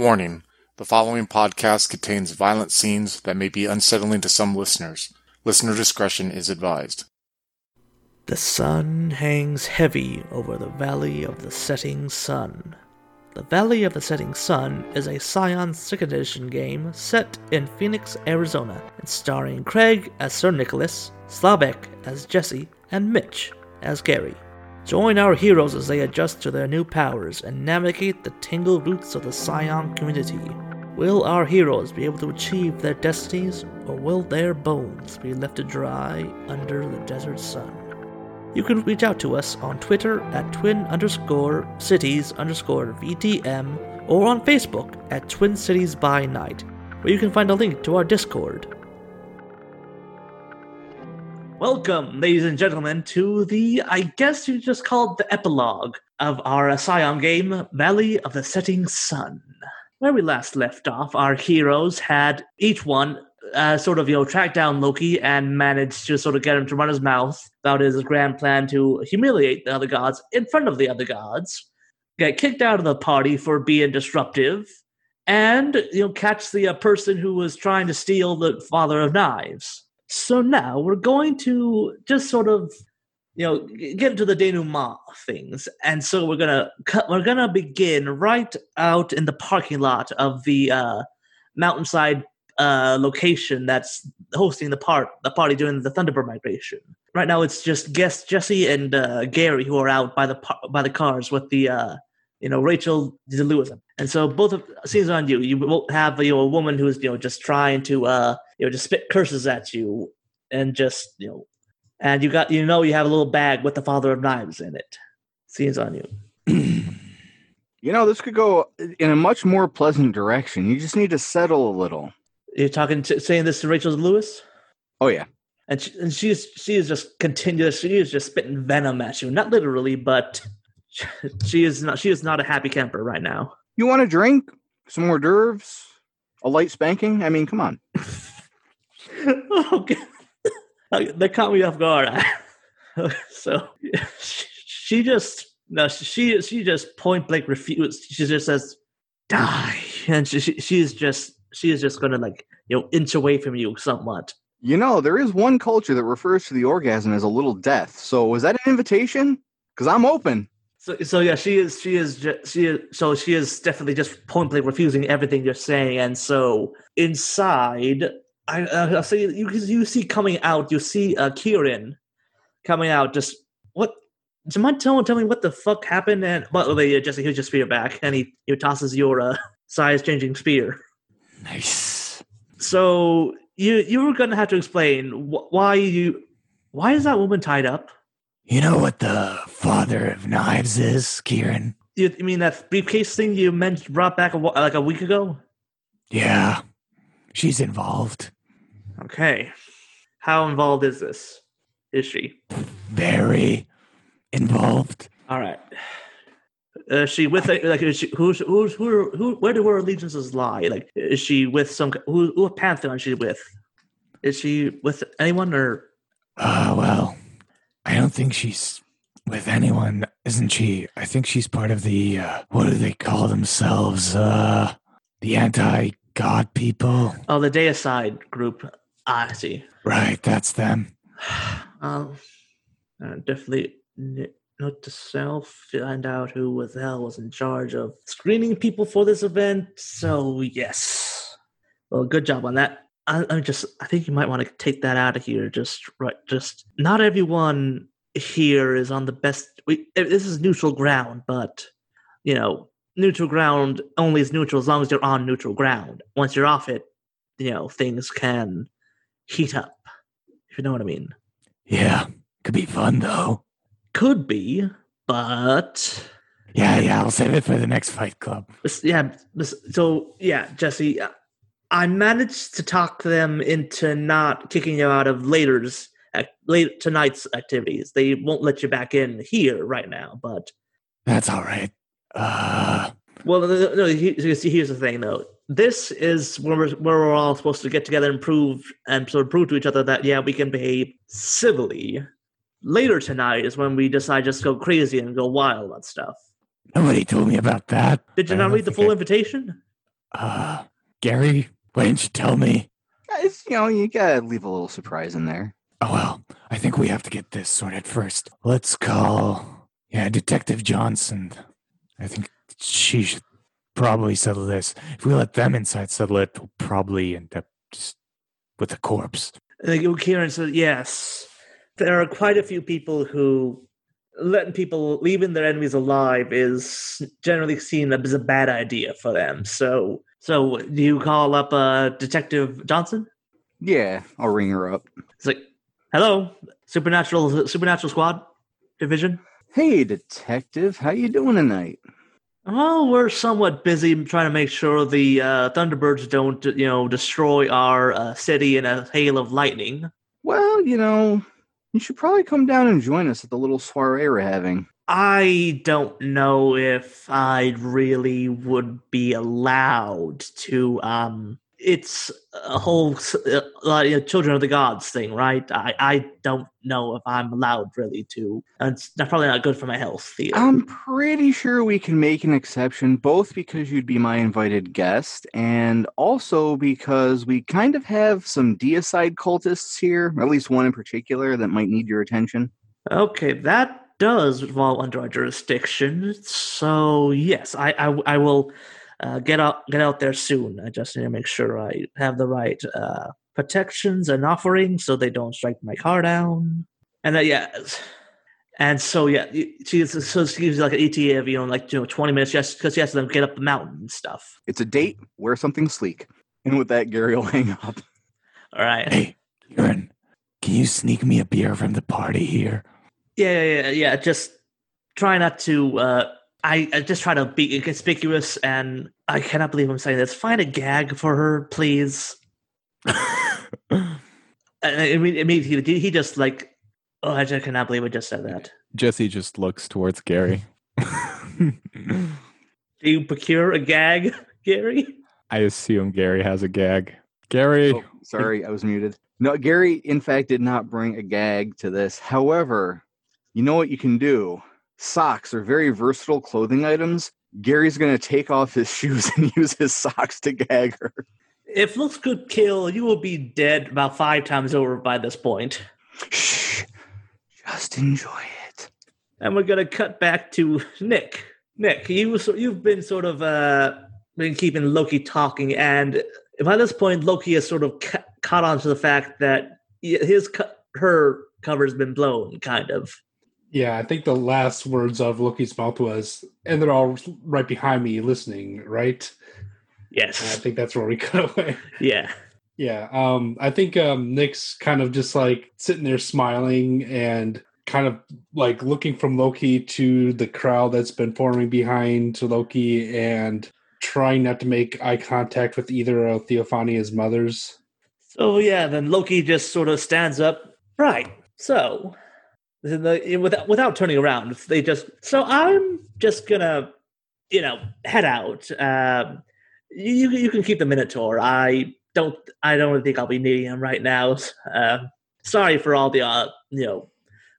Warning the following podcast contains violent scenes that may be unsettling to some listeners. Listener discretion is advised. The sun hangs heavy over the Valley of the Setting Sun. The Valley of the Setting Sun is a Scion 2nd Edition game set in Phoenix, Arizona, and starring Craig as Sir Nicholas, Slavek as Jesse, and Mitch as Gary. Join our heroes as they adjust to their new powers and navigate the tangled roots of the Scion community. Will our heroes be able to achieve their destinies, or will their bones be left to dry under the desert sun? You can reach out to us on Twitter at twin underscore cities underscore VTM or on Facebook at Twin Cities by Night, where you can find a link to our Discord. Welcome, ladies and gentlemen, to the, I guess you just called the epilogue of our Scion game, Valley of the Setting Sun. Where we last left off, our heroes had each one uh, sort of, you know, track down Loki and managed to sort of get him to run his mouth about his grand plan to humiliate the other gods in front of the other gods, get kicked out of the party for being disruptive, and, you know, catch the uh, person who was trying to steal the Father of Knives. So now we're going to just sort of, you know, get into the denouement of things, and so we're gonna cut. We're gonna begin right out in the parking lot of the uh, mountainside uh, location that's hosting the part the party during the Thunderbird migration. Right now, it's just guest Jesse and uh, Gary who are out by the par- by the cars with the uh, you know Rachel Lewis. And so both of scenes on you. You will have you know a woman who's you know just trying to uh you know just spit curses at you and just you know and you got you know you have a little bag with the Father of Knives in it. Scenes on you. You know, this could go in a much more pleasant direction. You just need to settle a little. You're talking to, saying this to Rachel Lewis. Oh yeah. and she, and she is she is just continuous. She is just spitting venom at you, not literally, but she is not. She is not a happy camper right now. You want a drink? Some hors d'oeuvres? A light spanking? I mean, come on. Oh, okay, that caught me off guard. so she, she just no, she she just point blank refused. She just says, "Die," and she she, she is just she is just gonna like you know inch away from you somewhat. You know, there is one culture that refers to the orgasm as a little death. So was that an invitation? Because I'm open. So, so yeah, she is, she is, she is, so she is definitely just point blank refusing everything you're saying, and so inside, I, uh, I say you you see coming out, you see uh, Kieran coming out. Just what? Do you mind telling tell me what the fuck happened? And well, wait, yeah, Jesse, here's your spear back, and he he tosses your uh, size changing spear. Nice. So you you were gonna have to explain wh- why you why is that woman tied up? You know what the father of knives is, Kieran? You, mean that briefcase thing you mentioned brought back a, like a week ago? Yeah, she's involved. Okay. How involved is this? Is she? Very involved. All right. Uh, is she with like is she, who's who's who who where do her allegiances lie? Like is she with some who who pantheon is she with? Is she with anyone or Uh, well, I don't think she's with anyone, isn't she? I think she's part of the, uh, what do they call themselves? Uh, the anti God people. oh the deicide group? Ah, I see. Right, that's them. Um, uh, definitely note to self: find out who the hell was in charge of screening people for this event. So yes, well, good job on that. I, I just, I think you might want to take that out of here. Just right, just not everyone here is on the best. We, eh, this is neutral ground, but you know, neutral ground only is neutral as long as you're on neutral ground. Once you're off it, you know, things can heat up. If you know what I mean. Yeah, could be fun though. Could be, but Yeah, yeah, I'll save it for the next fight club. yeah. So yeah, Jesse, I managed to talk them into not kicking you out of later's late tonight's activities. They won't let you back in here right now, but That's all right. Uh, well, no, no, no, he- he- see, here's the thing though. This is where we're, where we're all supposed to get together and prove and sort of prove to each other that yeah, we can behave civilly. Later tonight is when we decide just go crazy and go wild on stuff. nobody told me about that. Did you I not read the full I- invitation? Uh, Gary, why didn't you tell me? Guys, you know, you gotta leave a little surprise in there. Oh, well, I think we have to get this sorted first. Let's call, yeah, Detective Johnson. I think she should probably settle this. If we let them inside settle it, we'll probably end up just with a corpse. Like oh, Kieran said, yes, there are quite a few people who letting people leaving their enemies alive is generally seen as a bad idea for them. So, so do you call up uh, Detective Johnson? Yeah, I'll ring her up. It's like, hello, Supernatural Supernatural Squad Division. Hey, detective, how you doing tonight? Well, we're somewhat busy trying to make sure the uh, Thunderbirds don't, you know, destroy our uh, city in a hail of lightning. Well, you know, you should probably come down and join us at the little soiree we're having. I don't know if I really would be allowed to. Um, it's a whole uh, like, children of the gods thing, right? I, I don't know if I'm allowed really to. And it's not, probably not good for my health either. I'm pretty sure we can make an exception, both because you'd be my invited guest, and also because we kind of have some deicide cultists here, at least one in particular, that might need your attention. Okay, that does fall under our jurisdiction. So yes, I I, I will uh, get out get out there soon. I just need to make sure I have the right uh, protections and offerings so they don't strike my car down. And uh, yeah, and so yeah, she so she gives you like an ETA of you know like you know twenty minutes just because she has to then get up the mountain and stuff. It's a date. Wear something sleek. And with that, Gary will hang up. All right. Hey, Kieran, can you sneak me a beer from the party here? Yeah, yeah, yeah. yeah. Just try not to. uh I, I just try to be inconspicuous, and I cannot believe I'm saying this. Find a gag for her, please. I mean, I mean, he, he just like, oh, I just cannot believe I just said that. Jesse just looks towards Gary. Do you procure a gag, Gary? I assume Gary has a gag. Gary, Oh, sorry, I was muted. No, Gary, in fact, did not bring a gag to this. However, you know what you can do? Socks are very versatile clothing items. Gary's going to take off his shoes and use his socks to gag her. If looks could kill, you will be dead about five times over by this point. Shh. Just enjoy it. And we're gonna cut back to Nick. Nick, you you've been sort of uh, been keeping Loki talking, and by this point, Loki has sort of ca- caught on to the fact that his her cover's been blown, kind of. Yeah, I think the last words of Loki's mouth was, and they're all right behind me listening, right? And I think that's where we cut away. Yeah. Yeah, um, I think um, Nick's kind of just like sitting there smiling and kind of like looking from Loki to the crowd that's been forming behind to Loki and trying not to make eye contact with either of Theophania's mothers. So yeah, then Loki just sort of stands up. Right. So, without without turning around, they just. So I'm just gonna, you know, head out. Um, you you can keep the Minotaur. I don't I don't think I'll be needing him right now. Uh, sorry for all the uh, you know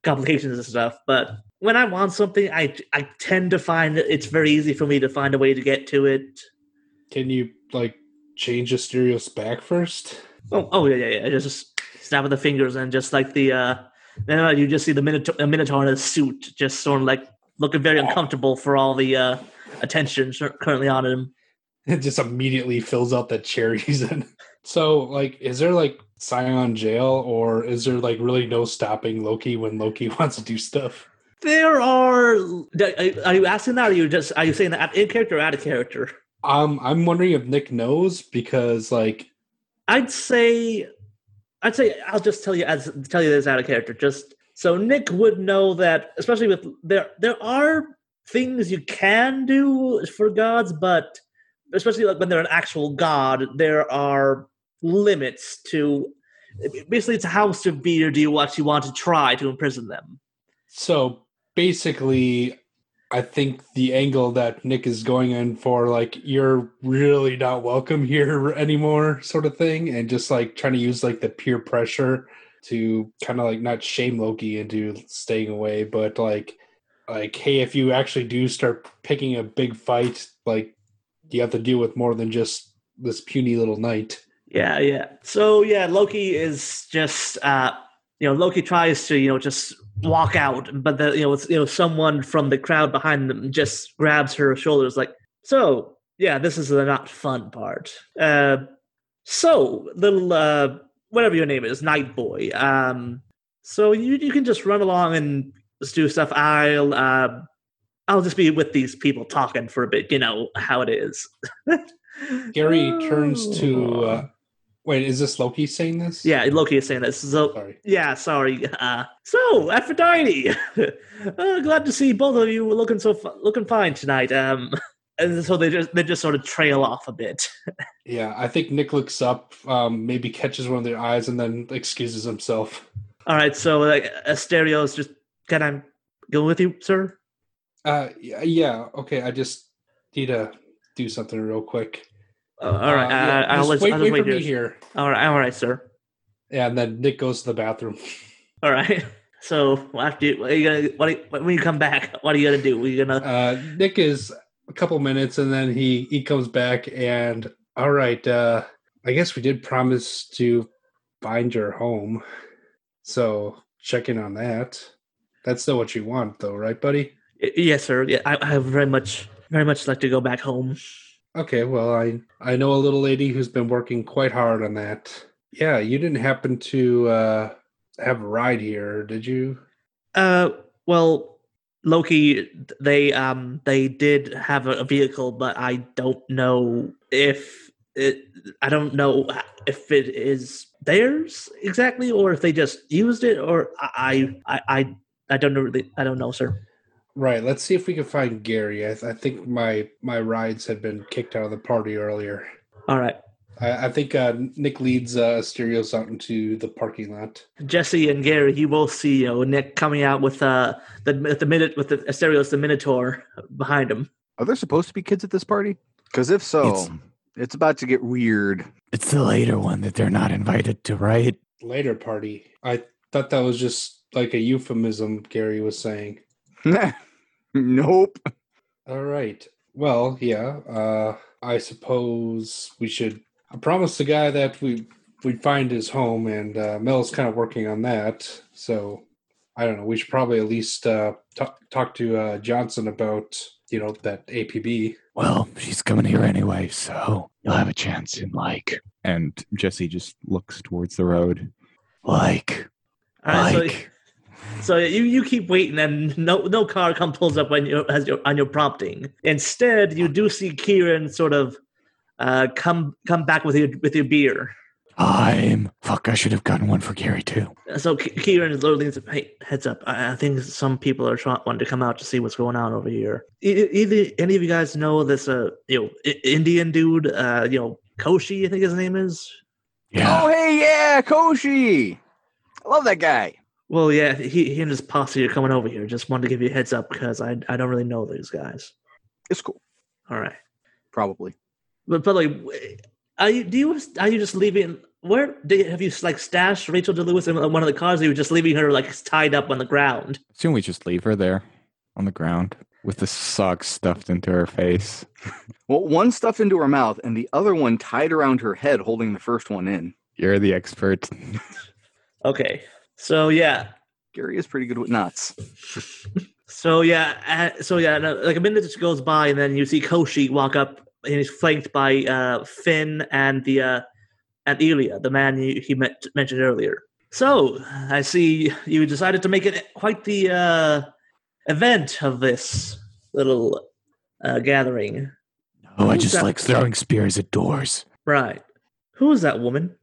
complications and stuff, but when I want something, I I tend to find it's very easy for me to find a way to get to it. Can you like change the Asterios back first? Oh, oh yeah, yeah, yeah. Just snap with the fingers and just like the uh then uh, you just see the Minotaur, the Minotaur in his suit, just sort of like looking very uncomfortable for all the uh attention currently on him. it just immediately fills out that chair he's in. So, like, is there like Scion jail, or is there like really no stopping Loki when Loki wants to do stuff? There are. Are you asking that? Or are you just are you saying that in character or out of character? Um, I'm wondering if Nick knows because, like, I'd say, I'd say I'll just tell you as tell you this out of character. Just so Nick would know that, especially with there there are things you can do for gods, but especially like when they're an actual god, there are limits to. Basically, it's how severe do you actually want to try to imprison them? so basically, I think the angle that Nick is going in for, like, you're really not welcome here anymore, sort of thing, and just like trying to use like the peer pressure to kind of like not shame Loki into staying away, but like, like, hey, if you actually do start picking a big fight, like, you have to deal with more than just this puny little knight. Yeah, yeah. So yeah, Loki is just uh you know, Loki tries to, you know, just walk out, but the you know, it's you know, someone from the crowd behind them just grabs her shoulders like, so yeah, this is the not fun part. Uh so little uh whatever your name is, Knight Boy. Um so you you can just run along and just do stuff. I'll uh I'll just be with these people talking for a bit, you know how it is. Gary turns to. Wait, is this Loki saying this? Yeah, Loki is saying this. So Sorry. yeah, sorry. Uh, so Aphrodite, uh, glad to see both of you looking so looking fine tonight. Um, and so they just they just sort of trail off a bit. Yeah, I think Nick looks up, um, maybe catches one of their eyes, and then excuses himself. All right, so like is just can I go with you, sir? Uh, yeah, okay. I just need to do something real quick. Uh, all right, Uh, yeah, I, I'll, just let, wait, wait wait for me here. here. All right, all right, sir. Yeah, and then Nick goes to the bathroom. All right. So after you, what are you gonna what are you, when you come back? What are you gonna do? Are you gonna Uh, Nick is a couple minutes, and then he he comes back, and all right. Uh, I guess we did promise to find your home, so check in on that. That's still what you want, though, right, buddy? Yes, sir. Yeah, I, I very much, very much like to go back home. Okay, well, I I know a little lady who's been working quite hard on that. Yeah, you didn't happen to uh, have a ride here, did you? Uh, well, Loki, they um they did have a, vehicle, but I don't know if it. I don't know if it is theirs exactly, or if they just used it, or I I I I don't know really. I don't know, sir. Right. Let's see if we can find Gary. I, I think my my rides had been kicked out of the party earlier. All right, I, I think uh, Nick leads uh, Asterios out into the parking lot. Jesse and Gary, you both see you know Nick coming out with uh the the minute with the Asterios the Minotaur behind him. Are there supposed to be kids at this party? Because if so, It's- it's, about to get weird. It's the later one that they're not invited to, right? Later party. I thought that was just like a euphemism. Gary was saying. nope. All right. Well, yeah. Uh, I suppose we should. I promised the guy that we we'd find his home, and uh, Mel's kind of working on that. So I don't know. We should probably at least uh, talk talk to uh, Johnson about you know that APB. Well, she's coming here anyway, so you'll have a chance in like, And Jesse just looks towards the road. like, All right, so- like. So you, you keep waiting, and no no car comes pulls up when you has your on your prompting. Instead, you do see Kieran sort of uh, come come back with your with your beer. I'm fuck. I should have gotten one for Gary too. So K- Kieran is literally says, "Hey, heads up! I, I think some people are trying wanting to come out to see what's going on over here. E- Either any of you guys know this uh you know I- Indian dude uh you know Koshi I think his name is. Yeah. Oh, hey, yeah, Koshi. I love that guy. Well, yeah, he, he and his posse are coming over here. Just wanted to give you a heads up because I I don't really know these guys. It's cool. All right. Probably. But but like, are you do you are you just leaving? Where do you, have you like stashed Rachel DeLewis in one of the cars? Or you just leaving her like tied up on the ground? Assume we just leave her there on the ground with the sock stuffed into her face. Well, one stuffed into her mouth and the other one tied around her head, holding the first one in. You're the expert. Okay, so yeah, Gary is pretty good with knots. so yeah, uh, so yeah. no, Like a minute just goes by, and then you see Koshi walk up, and he's flanked by uh, Finn and the uh, and Ilya, the man you, he met, mentioned earlier. So I see you decided to make it quite the uh, event of this little uh, gathering. Oh, I just that? like throwing spears at doors. Right. Who is that woman?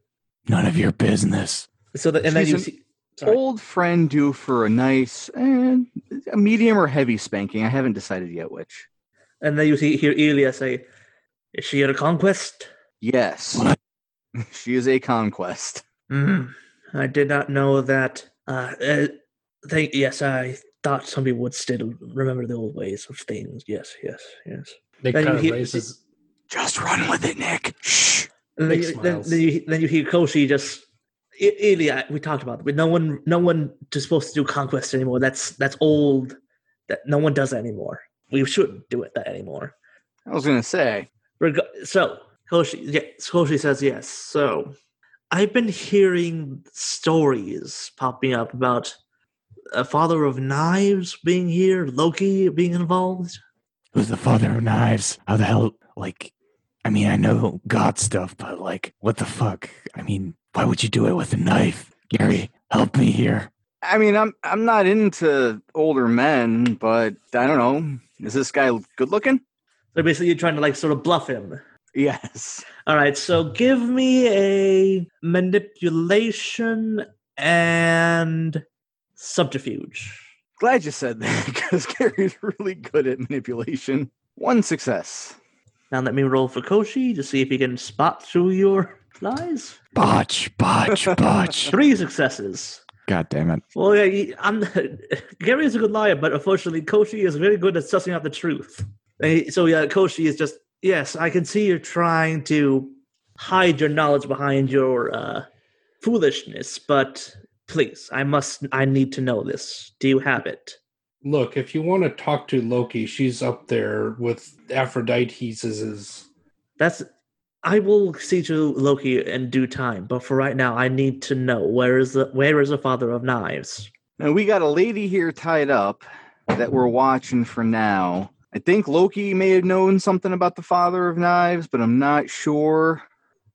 None of your business. So the, and then you an see. Sorry. Old friend due for a nice, eh, a medium or heavy spanking. I haven't decided yet which. And then you see hear Ilya say, "Is she a conquest?" Yes. She is a conquest. Mm, I did not know that. Uh, uh, thank. Yes, I thought somebody would still remember the old ways of things. Yes, yes, yes. Nick Then you kind of hear- raises. Just run with it, Nick. Shh. And then Nick you, then, then, you, then you hear Koshi just. I- Ilya, we talked about it, but no one, no one is supposed to do conquest anymore. That's that's old. That no one does that anymore. We shouldn't do it that anymore. I was gonna say Reg- so Koshi, yeah, Koshi says yes. So I've been hearing stories popping up about a father of knives being here, Loki being involved. Who's the father of knives? How the hell? Like, I mean, I know God stuff, but like, what the fuck? I mean, why would you do it with a knife? Gary, help me here. I mean, I'm I'm not into older men, but I don't know. Is this guy good looking? So basically, you're trying to like sort of bluff him. Yes. All right, so give me a manipulation and subterfuge. Glad you said that because Gary's really good at manipulation. One success. Now let me roll for Koshi to see if he can spot through your lies. Botch, botch, botch. Three successes. God damn it. Well, yeah, he- I'm, Gary is a good liar, but unfortunately, Koshi is very good at sussing out the truth. And he- So yeah, Koshi is just yes. I can see you're trying to hide your knowledge behind your uh, foolishness, but please, I must. I need to know this. Do you have it? Look, if you want to talk to Loki, she's up there with Aphrodite's is That's. I will see to Loki in due time, but for right now, I need to know where is the where is the father of knives. Now we got a lady here tied up that we're watching for now. I think Loki may have known something about the father of knives, but I'm not sure.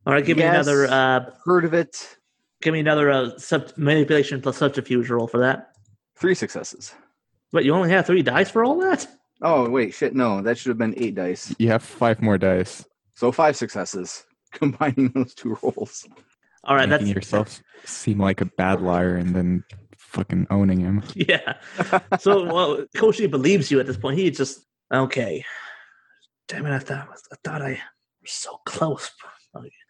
All right, give me another. Uh, Heard of it? give me another uh, sub- manipulation plus subterfuge roll for that. Three successes. But you only have three dice for all that? Oh wait, shit, no, that should have been eight dice. You have five more dice. So five successes, combining those two rolls. All right, making that's yourself seem like a bad liar and then fucking owning him. yeah. So well, Koshi believes you at this point. He just okay. Damn it! I thought I thought I was so close.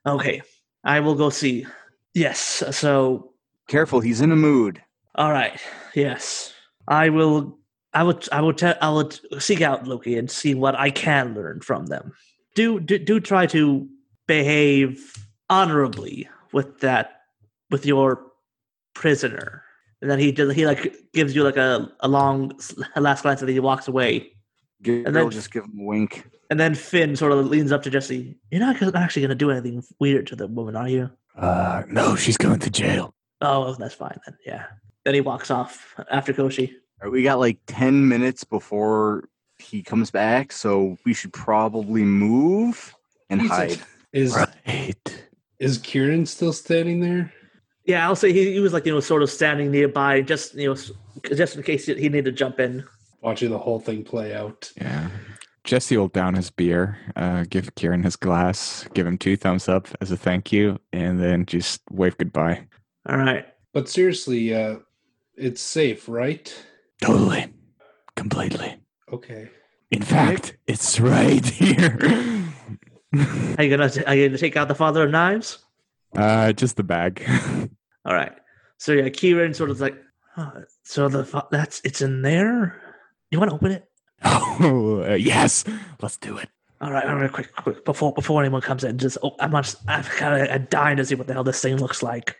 Okay, I will go see. Yes. So Careful, he's in a mood. all right. Yes, I will. I would. I would. Te- I would seek out Loki and see what I can learn from them. Do do, do try to behave honorably with that with your prisoner. And then he does. He like gives you like a, a long last glance, and then he walks away. Gary And then- just give him a wink. And then Finn sort of leans up to Jesse. You're not actually going to do anything weird to the woman, are you? Uh, no, she's going to jail. Oh, that's fine then. Yeah. Then he walks off after Koshi. We got like ten minutes before he comes back, so we should probably move and Jesus. hide. is Right. is Kieran still standing there? Yeah, I'll say he, he was like you know sort of standing nearby, just you know, just in case he needed to jump in. Watching the whole thing play out. Yeah. Jesse will down his beer, uh, give Kieran his glass, give him two thumbs up as a thank you, and then just wave goodbye. All right. But seriously, uh it's safe, right? Totally. Completely. Okay. In fact, it's right here. Are you gonna are you gonna take out the father of knives? uh, just the bag. All right. So yeah, Kieran sort of like, huh, so the fa- that's it's in there. You want to open it? oh, uh, yes. Let's do it. All right, all right, quick, quick, before before anyone comes in, just oh, I'm just I'm kind of I'm dying to see what the hell this thing looks like.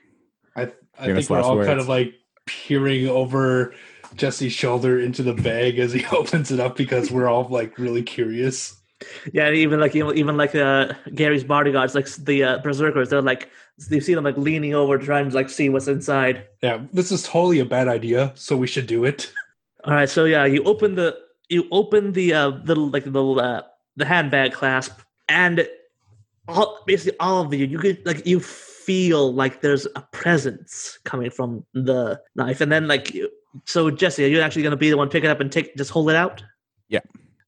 I I Famous think we're all words. kind of like peering over Jesse's shoulder into the bag as he opens it up because we're all like really curious. Yeah, even like even like uh, Gary's bodyguards, like the uh, berserkers, they're like you see them like leaning over trying to like see what's inside. Yeah, this is totally a bad idea, so we should do it. All right, so yeah, you open the you open the uh, little like the little uh, the handbag clasp, and all basically all of you you get like you feel like there's a presence coming from the knife, and then like you, so Jesse, are you actually going to be the one pick it up and take just hold it out? Yeah.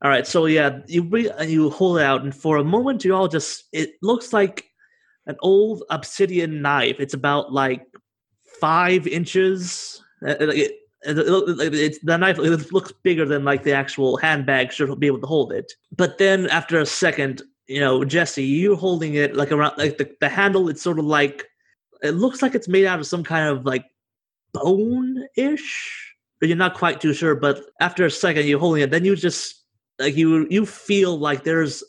All right, so yeah, you and you hold it out, and for a moment you all just it looks like an old obsidian knife. It's about like five inches. Uh, like, It, it, it, it's the knife it looks bigger than like the actual handbag should be able to hold it. But then after a second, you know, Jesse, you're holding it like around like the, the handle. It's sort of like it looks like it's made out of some kind of like bone ish, you're not quite too sure. But after a second, you're holding it, then you just like you you feel like there's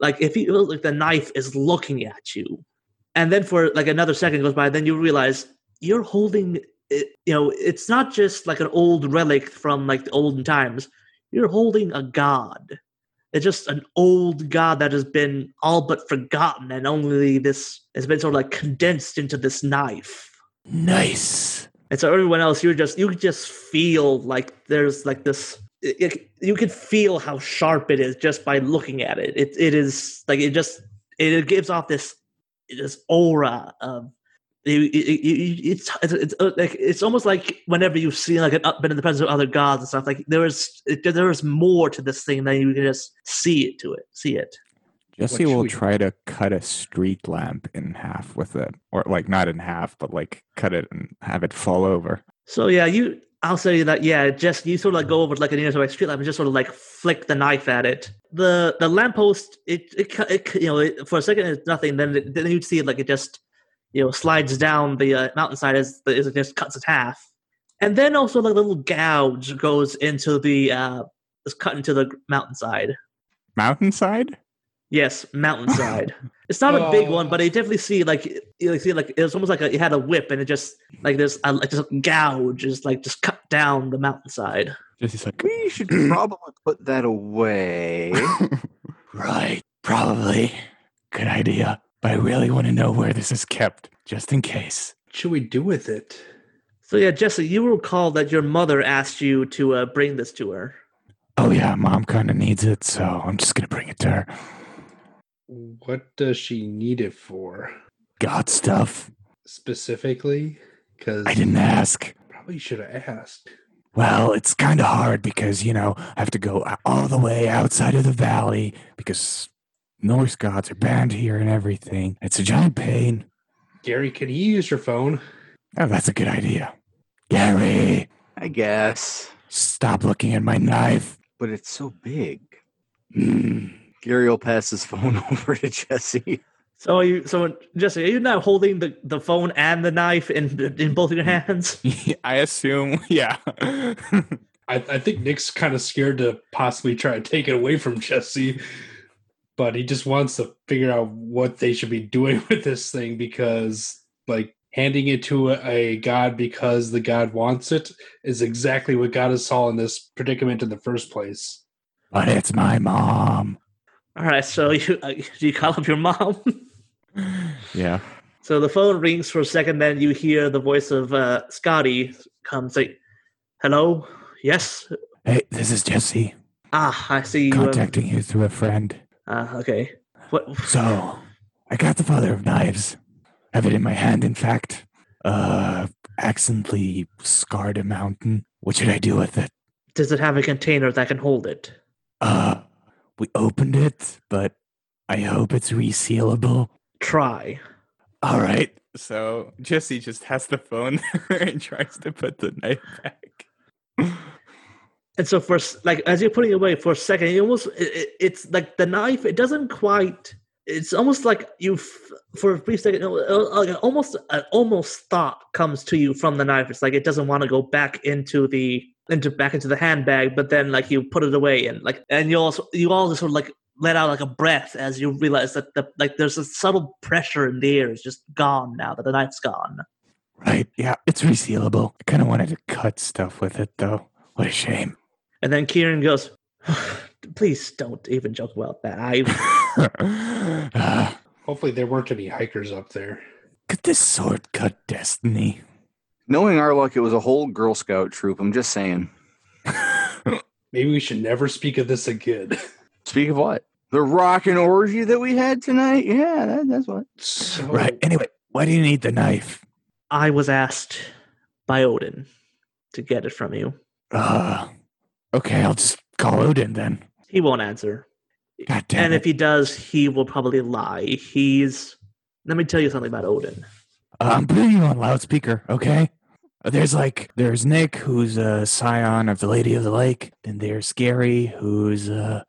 like if you like the knife is looking at you, and then for like another second goes by, then you realize you're holding it. You know, it's not just like an old relic from like the olden times. You're holding a god, it's just an old god that has been all but forgotten, and only this has been sort of like condensed into this knife. Nice. And so everyone else, you're just you just feel like there's like this. It, it- you can feel how sharp it is just by looking at it. It it is like it just it gives off this this aura of. It, it, it, it's it's it's uh, like it's almost like whenever you've seen like an, uh, been in the presence of other gods and stuff like there is there is more to this thing than you can just see it to it see it. Jesse will try to cut a street lamp in half with it, or like not in half, but like cut it and have it fall over. So yeah, you. I'll say that yeah, just you sort of like go over like a nearby street lamp and just sort of like flick the knife at it. The the lamppost, it it, it you know it, for a second it's nothing. Then it, then you'd see it like it just you know slides down the uh, mountainside as the, as it just cuts it half, and then also like a little gouge goes into the uh is cut into the mountainside. Mountainside? Yes, mountainside. it's not a big one, but I definitely see like you see like it's almost like a, it had a whip and it just like there's a, like just a gouge just like just cut down the mountainside. Jesse's like, We should probably put that away. Right. Probably. Good idea. But I really want to know where this is kept, just in case. What should we do with it? So yeah, Jesse, you recall that your mother asked you to uh, bring this to her. Oh yeah, mom kind of needs it, so I'm just gonna bring it to her. What does she need it for God stuff. specifically? Because I didn't ask. Probably should have asked. Well, it's kind of hard because, you know, I have to go all the way outside of the valley because Norse gods are banned here and everything. It's a giant pain. Gary, can you use your phone? Oh, that's a good idea. Gary, I guess. stop looking at my knife. But it's so big. Mm. Gary will pass his phone over to Jesse. So are you so Jesse, are you now holding the, the phone and the knife in in both of your hands? I assume, yeah. I, I think Nick's kind of scared to possibly try to take it away from Jesse, but he just wants to figure out what they should be doing with this thing because, like, handing it to a, a god because the god wants it is exactly what got us all in this predicament in the first place. But it's my mom. All right, so you uh, you call up your mom. yeah. so the phone rings for a second, then you hear the voice of uh, Skadi come say, "Hello, yes, Hey, this is Jesse ah, I see you." um, contacting you through a friend. uh, okay, what? So, I got the Father of Knives. Have it in my hand, in fact. Uh, accidentally scarred a mountain. What should I do with it? Does it have a container that can hold it? Uh, we opened it, but I hope it's resealable. Try. All right. So Jesse just has the phone and tries to put the knife back. And so for like as you're putting it away for a second, you almost it, it- it's like the knife. It doesn't quite. It's almost like you for a brief second, like almost an almost thought comes to you from the knife. It's like it doesn't want to go back into the into back into the handbag, but then like you put it away and like and you also you all just sort of like let out like a breath as you realize that the like there's a subtle pressure in the air. It's just gone now that the knife's gone. Right. Yeah, it's resealable. I kind of wanted to cut stuff with it, though. What a shame. And then Kieran goes, "Please don't even joke about that. I Hopefully, there weren't any hikers up there. could this sword cut destiny? Knowing our luck, it was a whole Girl Scout troop. I'm just saying. Maybe we should never speak of this again. Speak of what? The rock and orgy that we had tonight? Yeah, that, that's what. So, Right. Anyway, why do you need the knife? I was asked by Odin to get it from you. Uh, okay, I'll just call Odin then. He won't answer. God damn and it. if he does, he will probably lie. He's. Let me tell you something about Odin. Uh, I'm putting you on loudspeaker, okay? There's like, there's Nick, who's a scion of the Lady of the Lake. Then there's Gary, who's uh,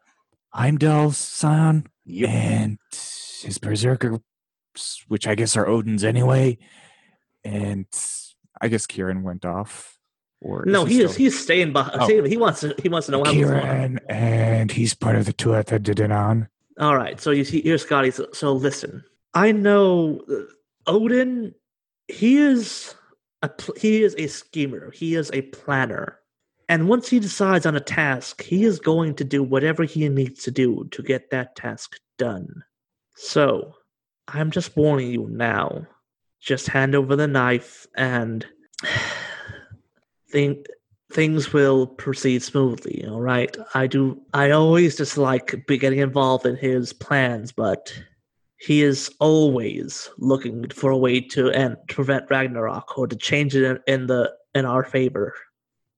Heimdall's scion. Yep. And his berserker, which I guess are Odin's anyway. And I guess Kieran went off. Or No, he is. still- He's staying behind. Oh. He wants to. He wants to know what's going on. Kieran, and he's part of the Tuatha De Danann. All right. So you see, here's Skadi. So, so listen. I know uh, Odin. He is a he is a schemer. He is a planner. And once he decides on a task, he is going to do whatever he needs to do to get that task done. So, I'm just warning you now. Just hand over the knife and think things will proceed smoothly, all right? I do I always dislike be getting involved in his plans, but he is always looking for a way to end to prevent Ragnarok or to change it in, in the in our favor.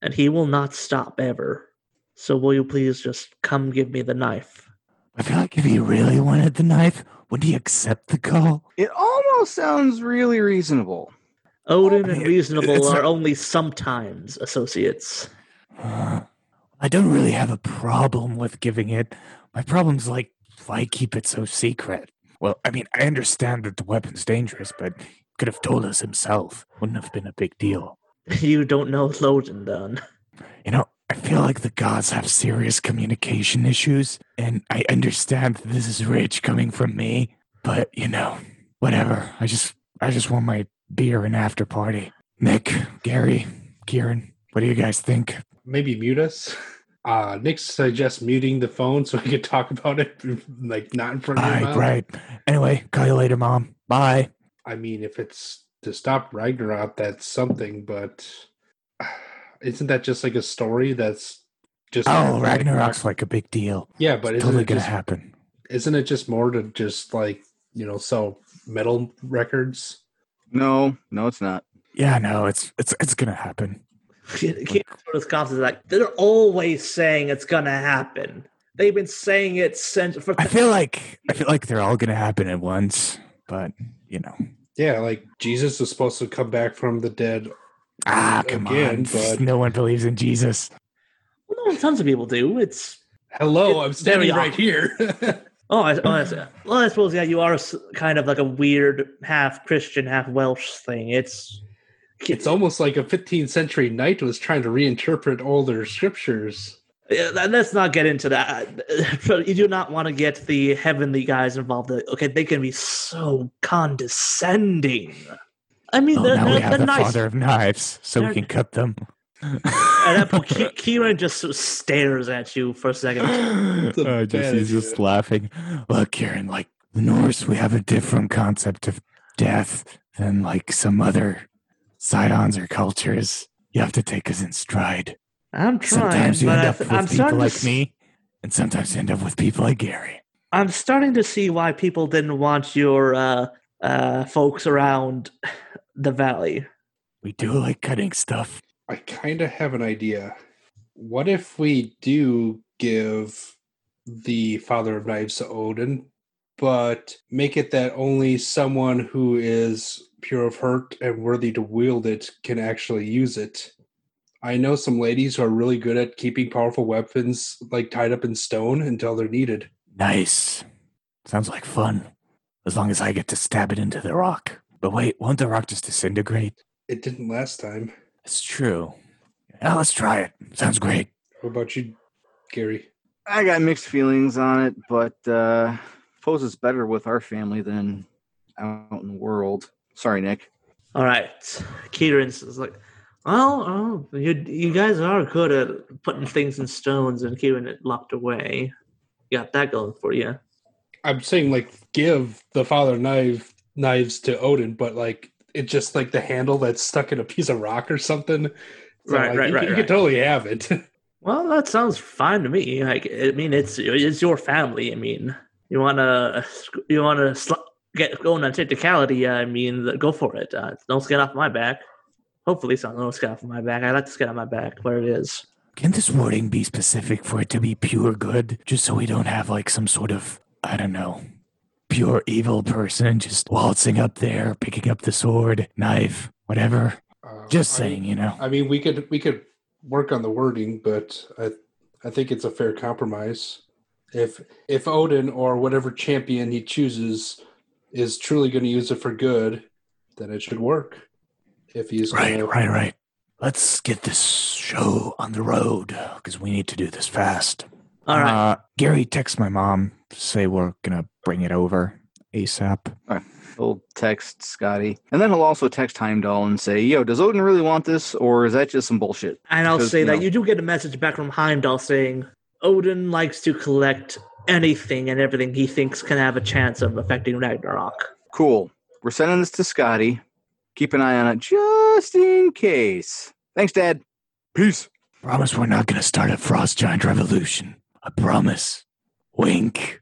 And he will not stop ever. So will you please just come give me the knife? I feel like if he really wanted the knife, would he accept the call? It almost sounds really reasonable. Odin I and reasonable it's are not- only sometimes associates. I don't really have a problem with giving it. My problem's like, why keep it so secret? Well, I mean, I understand that the weapon's dangerous, but he could have told us himself. Wouldn't have been a big deal. You don't know Odin then. You know, I feel like the gods have serious communication issues, and I understand that this is rich coming from me, but you know, whatever. I just I just want my beer and after party. Nick, Gary, Kieran, what do you guys think? Maybe mute us. Uh, Nick suggests muting the phone so we could talk about it, like not in front of your Right, mouth. right. Anyway, call you later, mom. Bye. I mean, if it's to stop Ragnarok, that's something, but isn't that just like a story that's just Oh, Ragnarok's like a big deal. Yeah, but It's isn't totally it gonna just, happen. isn't it just more to just like you know sell metal records? No, no, it's not. Yeah, no, it's it's it's gonna happen. Keith sort of scoffs is like they're always saying it's gonna happen. They've been saying it since for I feel like I feel like they're all gonna happen at once, but you know. Yeah, like Jesus is supposed to come back from the dead. Ah, come Again, on. but- No one believes in Jesus. well, no, tons of people do. It's Hello, I'm standing right here. oh, I, oh I, well, I suppose yeah, you are kind of like a weird half Christian, half Welsh thing. It's it's almost like a 15th century knight was trying to reinterpret older scriptures. Yeah, let- let's not get into that. You do not want to get the heavenly guys involved. Okay, they can be so condescending. I mean, Oh, they're, now we they're, have they're the nice. father of knives, so They're- we can cut them. At that point, Ki- Kieran just sort of stares at you for a second. a Uh, bad Jesse's just laughing. Look, Kieran, like the Norse, we have a different concept of death than like some other Scions or cultures. You have to take us in stride. I'm trying, Sometimes you but end I up th- with I'm people starting to like s- me, and sometimes you end up with people like Gary. I'm starting to see why people didn't want your uh, uh, folks around the valley. We do like cutting stuff. I kind of have an idea. What if we do give the Father of Knives to Odin, but make it that only someone who is pure of hurt and worthy to wield it can actually use it? I know some ladies who are really good at keeping powerful weapons like tied up in stone until they're needed. Nice. Sounds like fun. As long as I get to stab it into the rock. But wait, won't the rock just disintegrate? It didn't last time. It's true. Yeah, let's try it. Sounds great. What about you, Gary? I got mixed feelings on it, but uh suppose it's better with our family than out in the world. Sorry, Nick. All right, Kieran's is like, well, oh, you you guys are good at putting things in stones and keeping it locked away. You got that going for you. I'm saying like give the father knife knives to Odin, but like it's just like the handle that's stuck in a piece of rock or something. So, Right, like, right, you, right, You right. can totally have it. Well, that sounds fine to me. Like, I mean, it's it's your family. I mean, you wanna you wanna sl- get going on technicality. I mean, go for it. Uh, don't skin off my back. Hopefully, it's not no skin off my back. I like to skin off my back where it is. Can this wording be specific for it to be pure good? Just so we don't have like some sort of, I don't know, pure evil person just waltzing up there, picking up the sword, knife, whatever. Uh, Just I saying, mean, you know. I mean, we could we could work on the wording, but I I think it's a fair compromise. If if Odin or whatever champion he chooses is truly going to use it for good, then it should work. If he's Right, gonna, right, right. Let's get this show on the road because we need to do this fast. All right. Uh, Gary texts my mom, say we're gonna bring it over. ASAP. He'll text Skadi, and then he'll also text Heimdall and say, "Yo, does Odin really want this, or is that just some bullshit?" And I'll Because, say you that know- you do get a message back from Heimdall saying Odin likes to collect anything and everything he thinks can have a chance of affecting Ragnarok. Cool. We're sending this to Skadi. Keep an eye on it just in case. Thanks, Dad. Peace. Promise we're not going to start a frost giant revolution. I promise. Wink.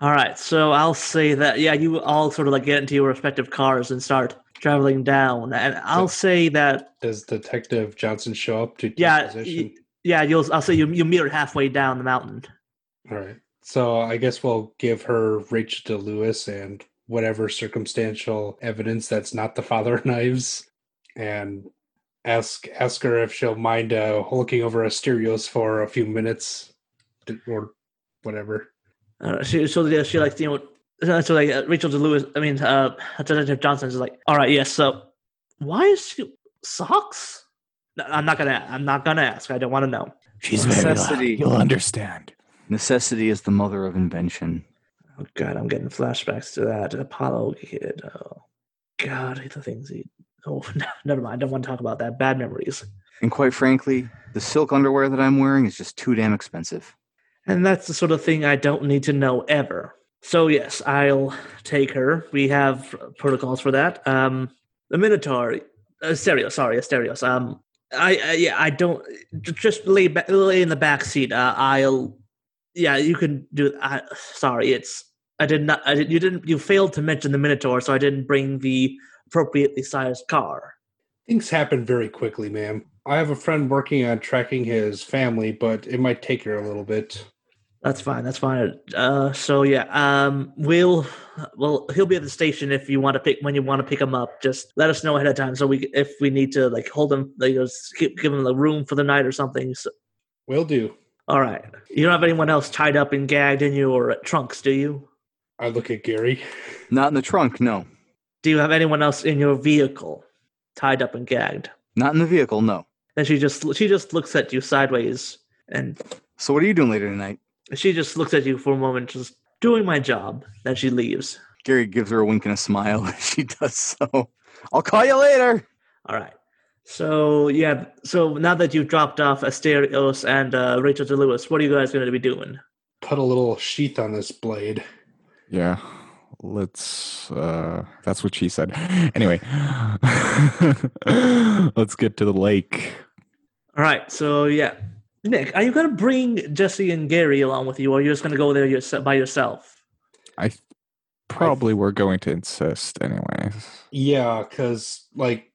All right, so I'll say that yeah, you all sort of like get into your respective cars and start traveling down, and I'll say that Does Detective Johnson show up to Yeah, position? yeah, you'll I'll say you you meet her halfway down the mountain. All right. So I guess we'll give her Rachel to Lewis and whatever circumstantial evidence that's not the father knives, and ask ask her if she'll mind uh, looking over Asterios for a few minutes, to- or whatever. Uh, she so yeah, she like you know uh, so like uh, Rachel to Lewis. I mean, uh, Detective Johnson is like, all right, yes. so why is she socks? No, I'm not gonna. I'm not gonna ask. I don't want to know. She's very loud. Necessity. You'll understand. Necessity is the mother of invention. Oh God, I'm getting flashbacks to that Apollo kid. Oh God, the things he. Oh, never mind. I don't want to talk about that. Bad memories. And quite frankly, the silk underwear that I'm wearing is just too damn expensive. And that's the sort of thing I don't need to know ever. So yes, I'll take her. We have protocols for that. Um, the Minotaur, uh, stereo. Sorry, Asterios. Um, I, yeah, I don't just lay lay in the back seat. Uh, I'll, yeah, you can do. I, sorry, it's I did not. I did, you didn't. You failed to mention the Minotaur, so I didn't bring the appropriately sized car. Things happen very quickly, ma'am. I have a friend working on tracking his family, but it might take her a little bit. That's fine. That's fine. Uh, so yeah, um, we'll, well, he'll be at the station if you want to pick when you want to pick him up. Just let us know ahead of time, so we if we need to like hold him, like just give, give him the room for the night or something. So, Will do. All right. You don't have anyone else tied up and gagged in you your trunks, do you? I look at Gary. Not in the trunk, no. Do you have anyone else in your vehicle tied up and gagged? Not in the vehicle, no. Then she just she just looks at you sideways, and So what are you doing later tonight? she just looks at you for a moment, just doing my job. Then she leaves. Gary gives her a wink and a smile as she does so. I'll call you later. All right. So yeah, so now that you've dropped off Asterios and uh, Rachel to Lewis, what are you guys going to be doing? Put a little sheath on this blade. Yeah. Let's uh that's what she said. Anyway. let's get to the lake. All right. So yeah, Nick, are you going to bring Jesse and Gary along with you, or are you just going to go there yourse- by yourself? I th- probably were going to insist anyways. Yeah, because like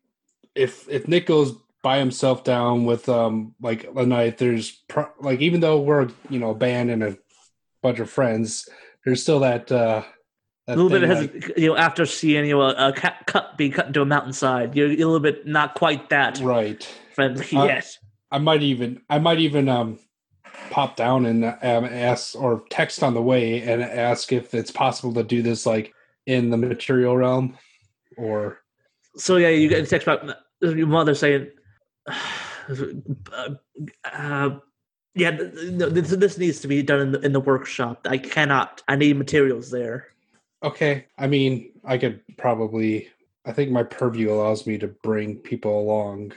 if if Nick goes by himself down with um like a night, there's pro- like even though we're you know a band and a bunch of friends, there's still that uh A little bit like- you know, after seeing you know, a, cut, cut be cut into a mountainside, you're, a little bit not quite that right. friendly Uh, yet. I might even I might even um pop down and um, ask or text on the way and ask if it's possible to do this like in the material realm or So yeah, you get a text back. Your mother saying, uh, uh, "Yeah, th- th- this, this needs to be done in the, in the workshop. I cannot. I need materials there." okay. I mean, I could probably I think my purview allows me to bring people along.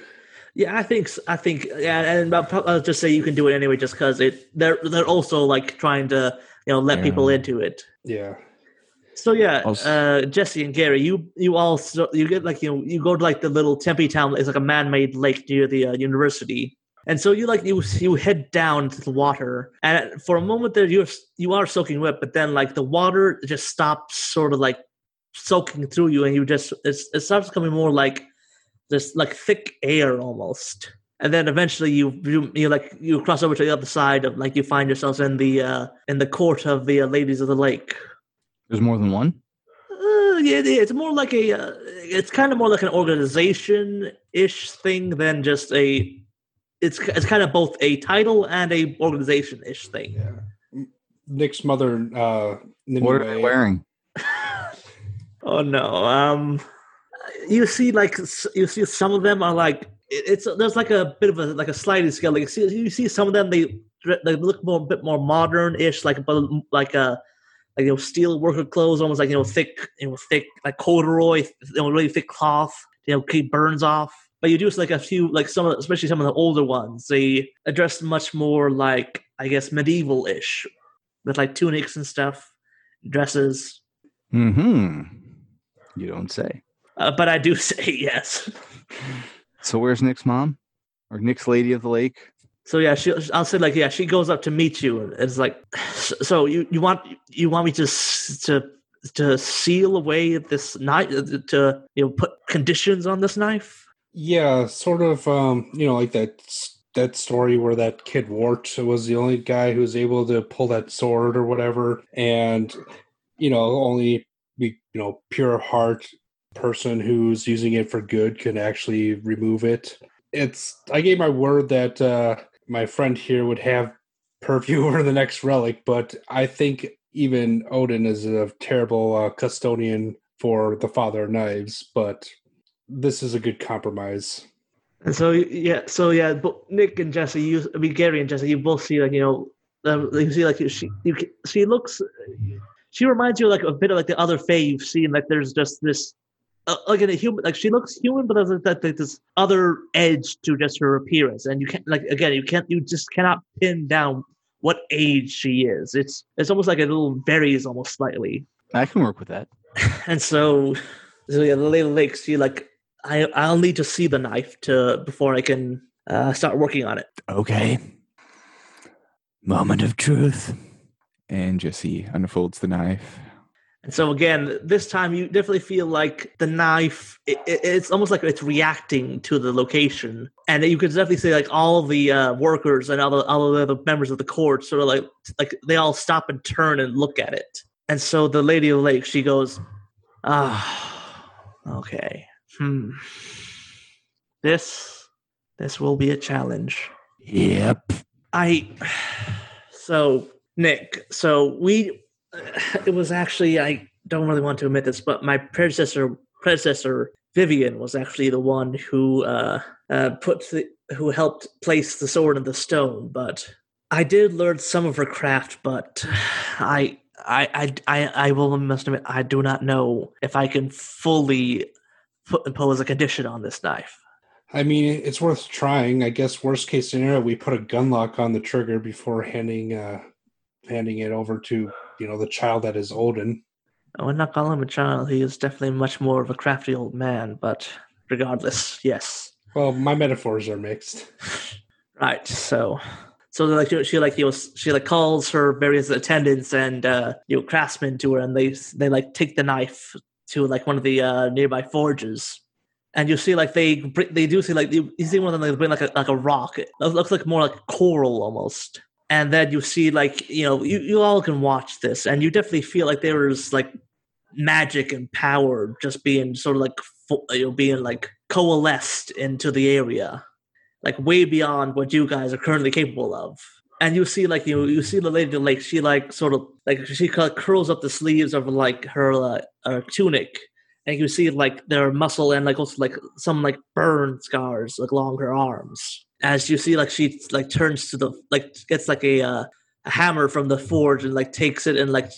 Yeah, I think I think yeah, and I'll, I'll just say you can do it anyway, just because it they're they're also like trying to you know let Yeah. people into it. Yeah. So yeah, uh, Jesse and Gary, you you also you get like you know you go to like the little Tempe town. It's like a man-made lake near the uh, university, and so you like you you head down to the water, and for a moment there you're you are soaking wet, but then like the water just stops, sort of like soaking through you, and you just it's, it starts becoming more like this like thick air almost. And then eventually you, you you like you cross over to the other side of like you find yourselves in the uh in the court of the uh, ladies of the lake. There's more than one? Uh, yeah, yeah, it's more like a. Uh, it's kind of more like an organization-ish thing than just a. It's it's kind of both a title and a organization-ish thing. Yeah. Nick's mother uh What are they wearing? Oh no. Um, you see, like you see, some of them are like it's there's like a bit of a like a sliding scale. Like you see, you see some of them they they look more a bit more modern-ish, like but like a like you know steel worker clothes, almost like you know thick, you know thick like corduroy, you know really thick cloth, you know keep burns off. But you do see like a few like some, of, especially some of the older ones. They address much more like I guess medieval-ish, with like tunics and stuff, dresses. Hmm. You don't say. Uh, but I do say yes. So where's Nick's mom? Or Nick's lady of the lake? So yeah, she I'll say like yeah, she goes up to meet you and it's like so you you want you want me to to to seal away this knife to you know put conditions on this knife? Yeah, sort of. Um, you know, like that that story where that kid Wart was the only guy who was able to pull that sword or whatever, and you know, only you know pure heart person who's using it for good can actually remove it. It's. I gave my word that uh, my friend here would have purview over the next relic, but I think even Odin is a terrible uh, custodian for the Father of Knives. But this is a good compromise. And so yeah, so yeah, but Nick and Jesse, you I mean Gary and Jesse, you both see like you know, um, you see like she you she looks, she reminds you like a bit of like the other Fae you've seen. Like there's just this. Uh, like in a human, like she looks human, but there's like, like this other edge to just her appearance, and you can't like again, you can't, you just cannot pin down what age she is. It's it's almost like a little varies almost slightly. I can work with that. And so, so yeah, the Lady Lake, she like, I I'll need to see the knife to before I can uh, start working on it. Okay. Moment of truth. And Jesse unfolds the knife. And so again, this time you definitely feel like the knife. It, it- it's almost like it's reacting to the location, and you could definitely see like all the uh, workers and all the all the other members of the court sort of like like they all stop and turn and look at it. And so the Lady of the Lake, she goes, "Ah, okay, hmm, this this will be a challenge." Yep. I so Nick, so we it was actually I don't really want to admit this, but my predecessor predecessor Vivian was actually the one who uh, uh, put the who helped place the sword in the stone. But I did learn some of her craft, but I I I I, will must admit I do not know if I can fully put, impose a condition on this knife. I mean, it's worth trying. I guess worst case scenario, we put a gun lock on the trigger before handing uh handing it over to you know the child that is Odin. I would not call him a child. He is definitely much more of a crafty old man, but regardless, yes. Well, my metaphors are mixed. Right. So so like she, like you know she like calls her various attendants and uh you know craftsmen to her and they they like take the knife to like one of the uh nearby forges. And you see, like they they do see, like you, see one of them they bring like a like a rock. It looks like more like coral almost. And then you see, like you know, you, you all can watch this, and you definitely feel like there is like magic and power just being sort of like you know being like coalesced into the area like way beyond what you guys are currently capable of. And you see like you you see the lady like she like sort of like she curls up the sleeves of like her uh, her tunic and you see like their muscle and like also like some like burn scars like along her arms as you see like she like turns to the like gets like a uh, a hammer from the forge and like takes it and like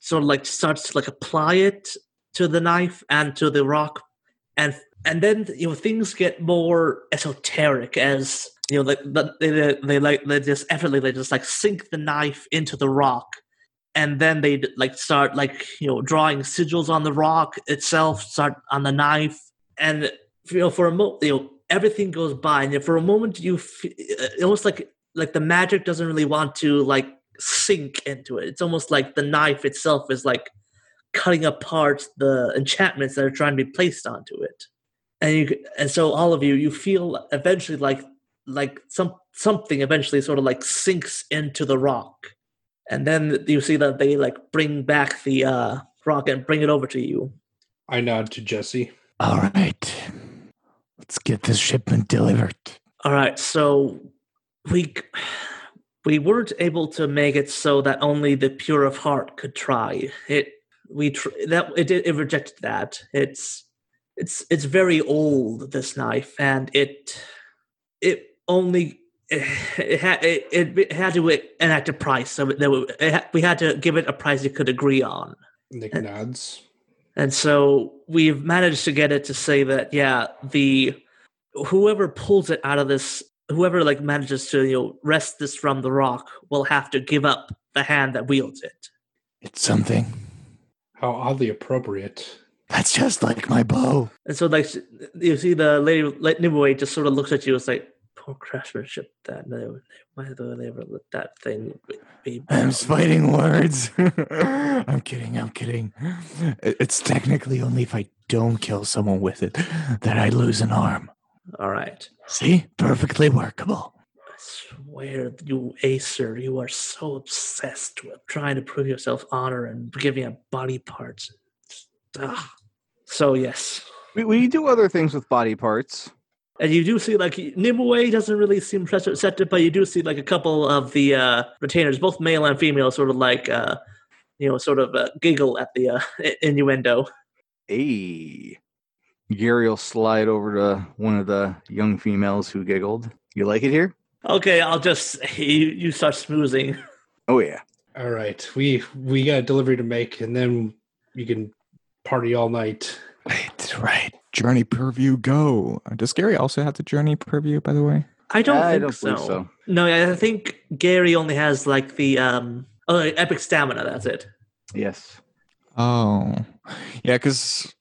sort of like starts to like apply it to the knife and to the rock. And and then you know things get more esoteric as you know like the, they, they like they just effortlessly they just like sink the knife into the rock. And then they like start like you know drawing sigils on the rock itself start on the knife. And you know for a moment you know everything goes by and for a moment you feel almost like like the magic doesn't really want to like sink into it it's almost like the knife itself is like cutting apart the enchantments that are trying to be placed onto it and you and so all of you you feel eventually like like some something eventually sort of like sinks into the rock and then you see that they like bring back the uh rock and bring it over to you I nod to Jesse. All right. Let's get this shipment delivered. all right so we we weren't able to make it so that only the pure of heart could try it we tr- that it it rejected that it's it's it's very old this knife and it it only it, had it, it had to enact a price, so that we- it we had to give it a price it could agree on. Nick nods. And so we've managed to get it to say that yeah, the whoever pulls it out of this, whoever like manages to you know wrest this from the rock, will have to give up the hand that wields it. It's something. How oddly appropriate. That's just like my bow. And so like you see the lady like Nimue just sort of looks at you. It's like poor craftsmanship. That no, why do they ever let that thing be? I'm bound?" fighting words. I'm kidding. I'm kidding. It's technically only if I don't kill someone with it that I lose an arm. All right. See? Perfectly workable. I swear, you Aesir, you are so obsessed with trying to prove yourself honor and giving up body parts. Ugh. So yes, We, we do other things with body parts. And you do see like Nimue doesn't really seem receptive, but you do see like a couple of the uh, retainers, both male and female, sort of like uh, you know, sort of uh, giggle at the uh, innuendo. Hey. Gary will slide over to one of the young females who giggled. You like it here? Okay, I'll just you, you start smoozing. Oh, yeah. All right, we we got a delivery to make, and then you can party all night. Right, right. Journey purview go. Uh, Does Gary also have the journey purview, by the way? I don't I think don't so. so. No, I think Gary only has like the um oh epic stamina. That's it. Yes. Oh, yeah, because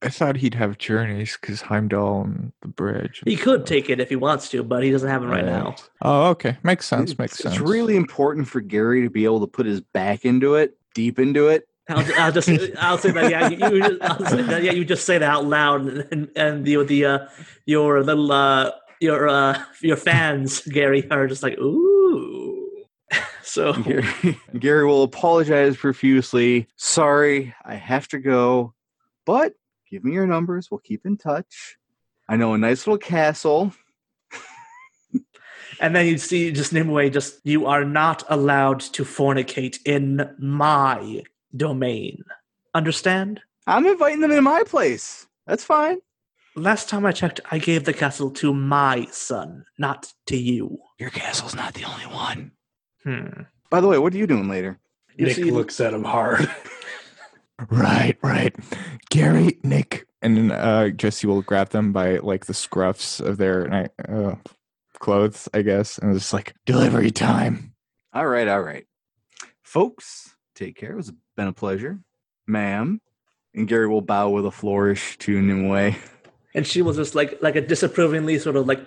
I thought he'd have journeys because Heimdall and the bridge. and He could stuff. take it if he wants to, but he doesn't have it right now. Oh, okay. Makes sense. It's- Makes sense. It's really important for Gary to be able to put his back into it, deep into it. I'll, I'll just I'll say that yeah you, you I'll say that, yeah you just say that out loud and and the the uh, your little uh your uh your fans Gary are just like ooh so Gary, Gary will apologize profusely. Sorry, I have to go, but give me your numbers. We'll keep in touch. I know a nice little castle. and then you see just Nimue just you are not allowed to fornicate in my domain understand I'm inviting them in my place. That's fine. last time I checked I gave the castle to my son not to you Your castle's not the only one. hmm By the way, what are you doing later? you Nick see looks at him hard. Right, right. Gary, Nick, And uh, Jesse will grab them by like the scruffs of their uh, clothes, I guess, and it's like, delivery time. All right, all right. Folks, take care. It's been a pleasure. Ma'am. And Gary will bow with a flourish to Nimue. and she will just like like a disapprovingly sort of like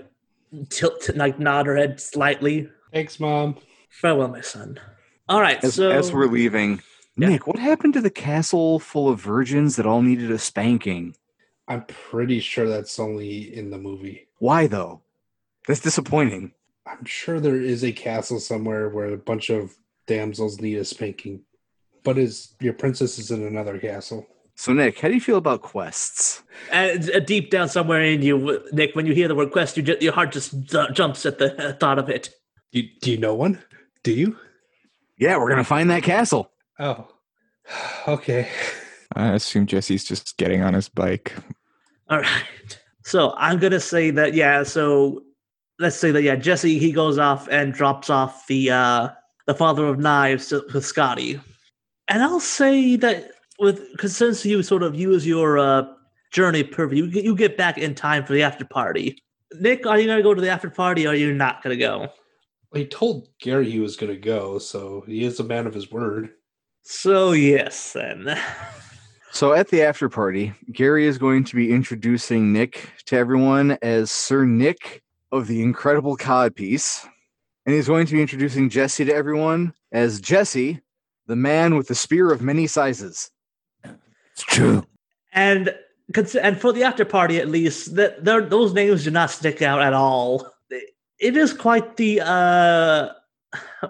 tilt like nod her head slightly Thanks, mom. farewell my son all right As, so as we're leaving, Yeah. Nick, what happened to the castle full of virgins that all needed a spanking? I'm pretty sure that's only in the movie. Why though? That's disappointing. I'm sure there is a castle somewhere where a bunch of damsels need a spanking, but is your princess is in another castle. So, Nick, how do you feel about quests? and uh, deep down somewhere in you nick when you hear the word quest you ju- your heart just ju- jumps at the uh, thought of it Do, do you know one? Do you? Yeah, we're gonna find that castle. Oh, okay. I assume Jesse's just getting on his bike. all right so i'm gonna say that yeah so let's say that yeah jesse he goes off and drops off the uh the father of knives to, with Skadi and i'll say that with because since you sort of use your uh journey purview you, get- you get back in time for the after party nick are you gonna go to the after party or are you not gonna go Well, he told Gary he was going to go, so he is a man of his word. so yes then So, at the after party, Gary is going to be introducing Nick to everyone as Sir Nick of the Incredible Codpiece. And he's going to be introducing Jesse to everyone as Jesse, the man with the spear of many sizes. It's true. and and for the after party at least that those names do not stick out at all it is quite the uh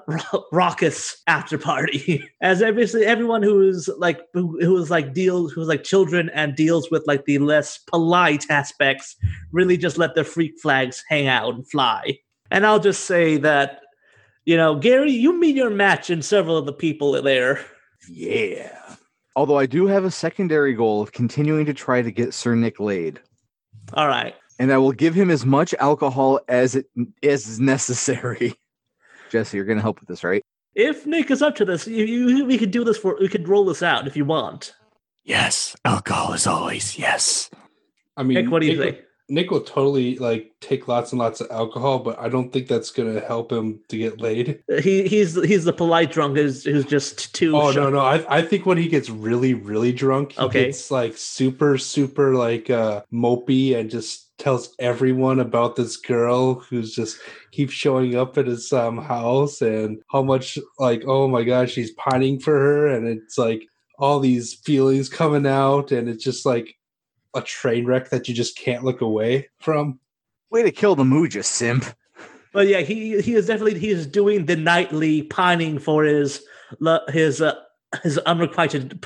raucous after party as obviously everyone who's like who, who is like deals who's like children and deals with like the less polite aspects really just let their freak flags hang out and fly and i'll just say that you know gary you meet your match in several of the people there Yeah. Although I do have a secondary goal of continuing to try to get Sir Nick laid. all right and I will give him as much alcohol as it as is necessary. Jesse, you're gonna help with this, right? If Nick is up to this, you, you, we could do this for. We could roll this out if you want. Yes, alcohol is always. Yes. I mean, Nick, what do you Nick, think? Nick will totally like take lots and lots of alcohol, but I don't think that's gonna help him to get laid. He he's he's the polite drunk who's who's just too. Oh shy. no, no. I I think when he gets really, really drunk, he Okay. gets like super, super like uh mopey and just tells everyone about this girl who's just keeps showing up at his um house and how much like oh my gosh he's pining for her and it's like all these feelings coming out and it's just like a train wreck that you just can't look away from. Way to kill the mood, you simp. But yeah, he he is definitely he is doing the nightly pining for his lo- his uh, his unrequited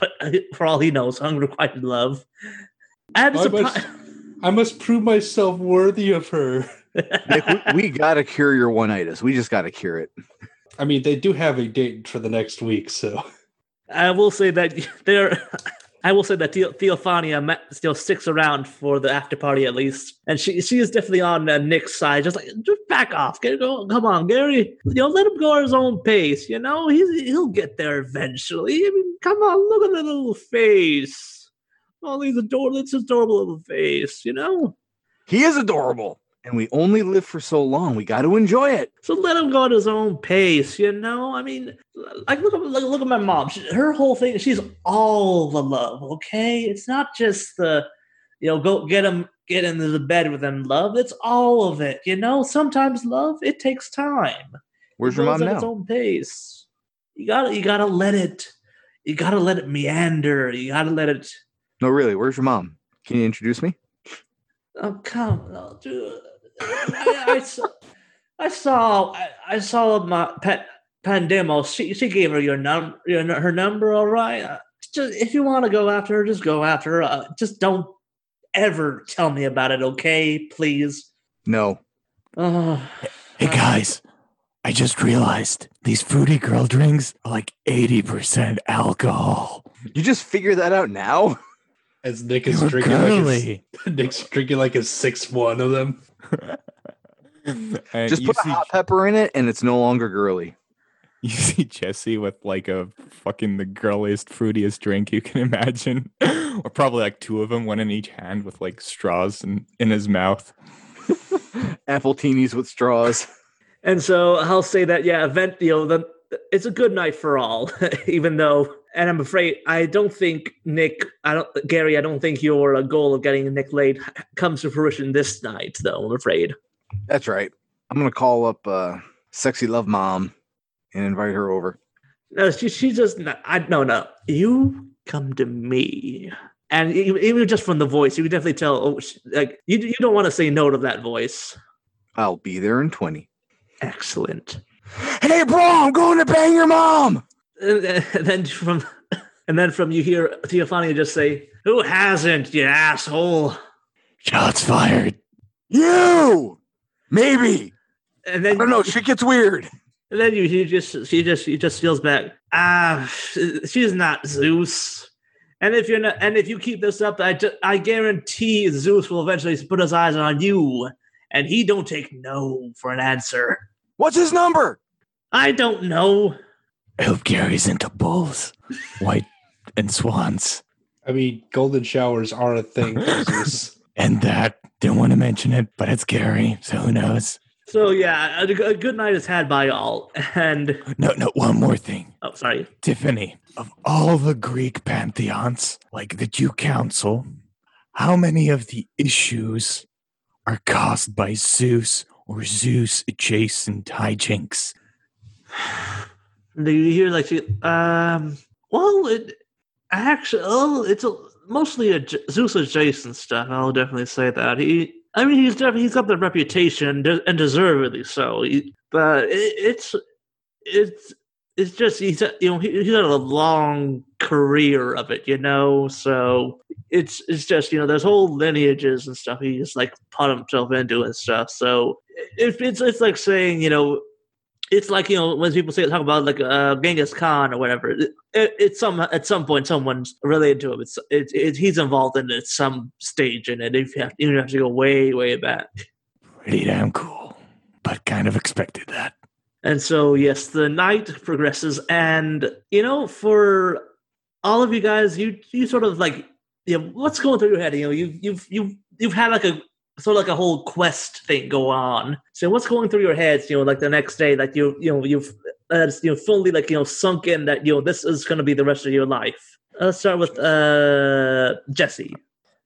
for all he knows unrequited love. And I must, I must prove myself worthy of her. Nick, we, we gotta cure your one-itis. We just gotta cure it. I mean, they do have a date for the next week, so I will say that there. I will say that Theo- Theophania still sticks around for the after party at least, and she she is definitely on uh, Nick's side. Just like just back off, get go, come on, Gary. You know, let him go at his own pace. You know, he's he'll get there eventually. I mean, come on, look at that little face. Oh, he's adorable. It's adorable little face. You know. He is adorable, and we only live for so long. We got to enjoy it. So let him go at his own pace, you know. I mean, like look at look, look at my mom. She, her whole thing, she's all the love. Okay, it's not just the, you know, go get him, get into the bed with him. Love, it's all of it. You know, sometimes love it takes time. Where's It your mom at its own pace. You gotta, you gotta let it. You gotta let it meander. You gotta let it. No, really. Where's your mom? Can you introduce me? Oh come, on, dude. I, I saw, I saw, I, I saw my pet Pandemo. She she gave her your num your her number. All right. Uh, Just if you want to go after her, just go after her. Uh, just don't ever tell me about it, okay? Please. No. Oh, Hey guys, I just realized these fruity girl drinks are like 80% alcohol. You just figure that out now? as Nick They is were drinking like girly. a, Nick's drinking like a six one of them. And Just you put a see, hot pepper in it, and it's no longer girly. you see Jesse with like a fucking the girliest, fruitiest drink you can imagine, or probably like two of them, one in each hand with like straws in, in his mouth. Appletinis with straws. and so I'll say that yeah, event. You know, the it's a good night for all, even though. And I'm afraid I don't think Nick, I don't Gary, I don't think your uh, goal of getting Nick laid comes to fruition this night, though. I'm afraid. That's right. I'm gonna call up uh, sexy love mom and invite her over. No, she, she just no, I no no. You come to me, and even just from the voice, you can definitely tell. Oh, she, like you you don't want to say no to that voice. I'll be there in 20. Excellent. Hey, bro, I'm going to bang your mom. And, and then from and then from you hear Theophania just say, "Who hasn't, you asshole?" Shots fired. You, maybe. And then I don't know. Shit gets weird. And then you, you just she just she just feels back. Ah, she's not Zeus. And if you're not, and if you keep this up, I ju- I guarantee Zeus will eventually put his eyes on you, and he don't take no for an answer. What's his number? I don't know. I hope Gary's into bulls, white, and swans. I mean, golden showers are a thing. And that, didn't want to mention it, but it's Gary, so who knows? So yeah, a, a good night is had by all. And No, no, one more thing. oh, sorry. Tiffany, of all the Greek pantheons, like the Jew Council, how many of the issues are caused by Zeus or Zeus adjacent hijinks? Do you hear like? Um. Well, it actually, oh, it's a, mostly a Zeus adjacent stuff. I'll definitely say that he. I mean, he's definitely he's got the reputation and deservedly so. He, but it, it's it's it's just he's you know he, he's had a long career of it, you know. So it's it's just you know there's whole lineages and stuff he just like put himself into and stuff. So if it's it's like saying you know it's like you know when people say talk about like uh, Genghis Khan or whatever. It, it, it's some at some point someone's related to him. It's it, it, he's involved in it at some stage in it. If you have, even have to go way way back. Pretty damn cool, but kind of expected that. And so yes, the night progresses, and you know for all of you guys, you you sort of like you know what's going through your head. You know you you've you've you've had like a sort of like a whole quest thing go on. So what's going through your heads? You know, like the next day, like you you know you've uh, you know fully like you know sunk in that you know this is going to be the rest of your life. Let's start with uh Jesse.